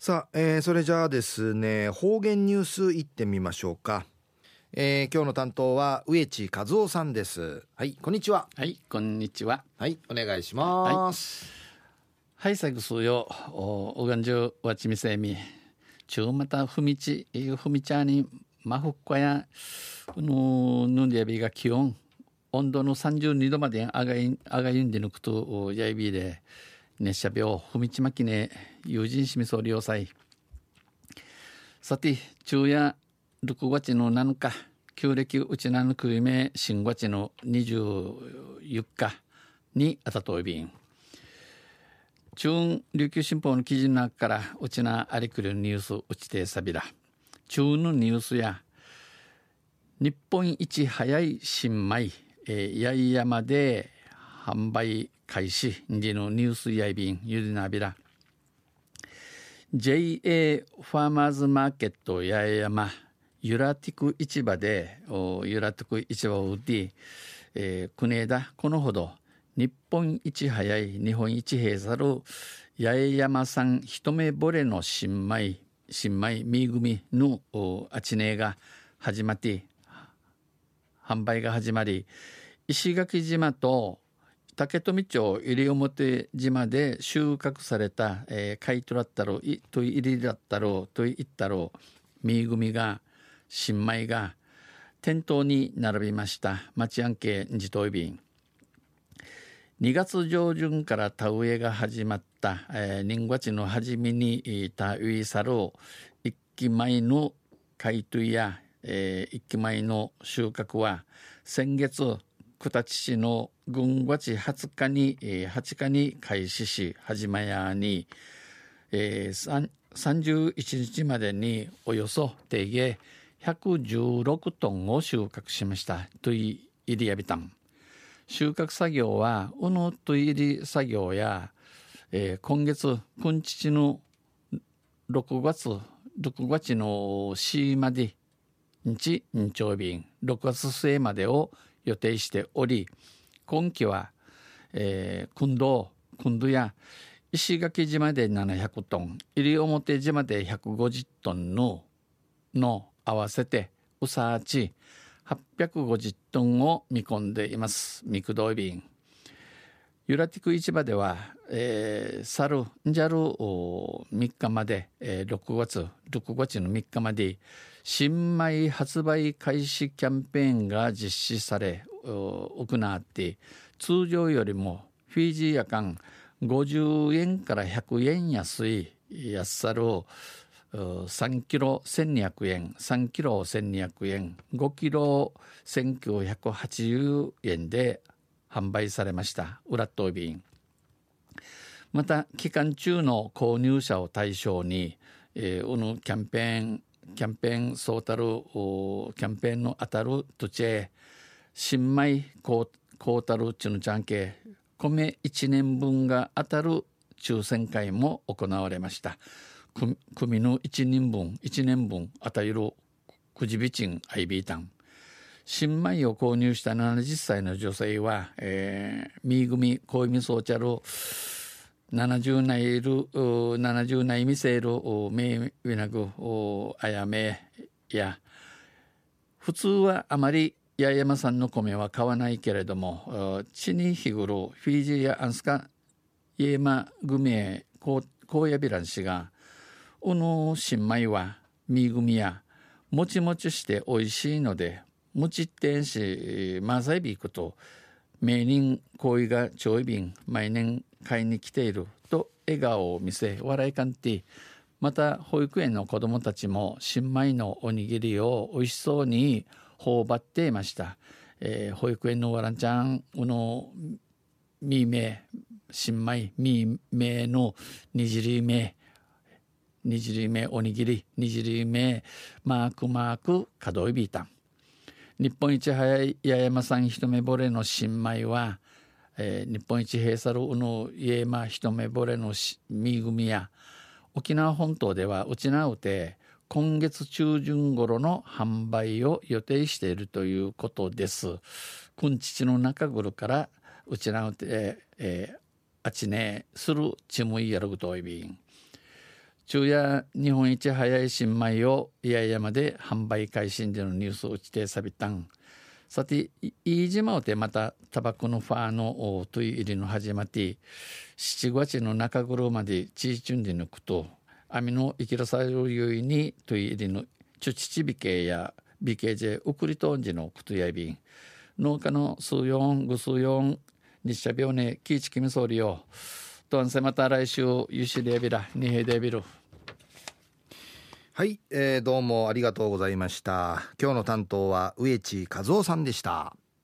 さあ、えー、それじゃあですね方言ニュースいってみましょうか、えー、今日の担当は植地和夫さんです。はいこんにちは。はいこんにちは。はいお願いします。はいさぐすよ。おおがんじゅわちみせみ。ちゅうまたふみちふみちゃにまふっこやのぬんでやびが気温温度の32度まで上がい上がいんでぬくとやいびで熱射病ふみちまきね友人しみそうりょうさいさて昼夜6月の7日旧暦うちなぬくいめ新月の24日にあたといびん。中琉球新報の記事の中からうちなありくるニュースうちてさびら。中のニュースや日本一早い新米、えー、八重山で販売開始。時のニュースやいびんゆりなびら JA ファーマーズマーケット八重山ユラティク市場でユラティク市場を売って、えー、国枝このほど日本一早い日本一閉鎖る八重山産一目惚れの新米新米み組のあちねが始まって販売が始まり石垣島と竹富町西表島で収穫された、えー、買い取らったろいと入りだったろうと言ったろうみ組が新米が店頭に並びました。町案系自動便。2月上旬から田植えが始まった、えー、人月の初めに田植えさる一期米の買い取りや、えー、一期米の収穫は先月九立市の軍月20日に、えー、8日に開始し始まやに、えー、31日までにおよそ定芸116トンを収穫しました。とい入りやびたん。収穫作業はうぬと入り作業や、えー、今月今日の6月6月の C まで日日曜日6月末までを予定しており今期は、えー、訓道訓道や石垣島で700トン西表島で150トンのの合わせてうさあち850トンを見込んでいます。肉道便。ユラティク市場では、えー、去るんじゃる3日まで、えー、6月6月の3日まで新米発売開始キャンペーンが実施され行って通常よりもフィジーやかん50円から100円安い安さる3キロ1200円3キロ1200円5キロ1980円で販売されました裏ト便また期間中の購入者を対象に、えー、うぬキャンペーンキャンペーンソータルキャンペーンの当たる土地へ新米コータルチュヌちゃん系米1年分が当たる抽選会も行われました。組の1人分1年分与えるくじびちんアイビータン新米を購入した70歳の女性は、えー、み組恋みそうちゃる70内いる70内見せるめいびなくあやめや。普通はあまり八重山さんの米は買わないけれども地に日頃フィジーやアンスカイエマグミ高野ビラン氏がうの新米はみ組やもちもちして美味しいのでむちってんしマザイビ行くと名人行為がちょい便毎年買いに来ていると笑顔を見せ笑いかんてまた保育園の子どもたちも新米のおにぎりを美味しそうに頬張っていました、えー、保育園のワランちゃんのみめ新米みめのにじりめにじりめおにぎりにじりめマークマーク角いびいたん。日本一早い八重山さん一目惚れの新米は、えー、日本一閉鎖るの八重山一目惚れのみ組や沖縄本島ではうちなうて今月中旬頃の販売を予定しているということです。くんちちの中ぐるからうちなうて、えー、あちねするちむいやるぐといびん。昼夜日本一早い新米を八重山で販売開始でのニュースを打ちてさびたんさて飯島をてまたタバコのファーのとい入りの始まって7月の中頃まで地域順で抜くと網の生きらされるゆいにといりのチュチチビケやビケジェウクリトンジのクトヤビン農家の数四グ数四日社病ねキーチキミソリオとんせまた来週ゆしレビラニヘデビルはい、えー、どうもありがとうございました。今日の担当は植地和夫さんでした。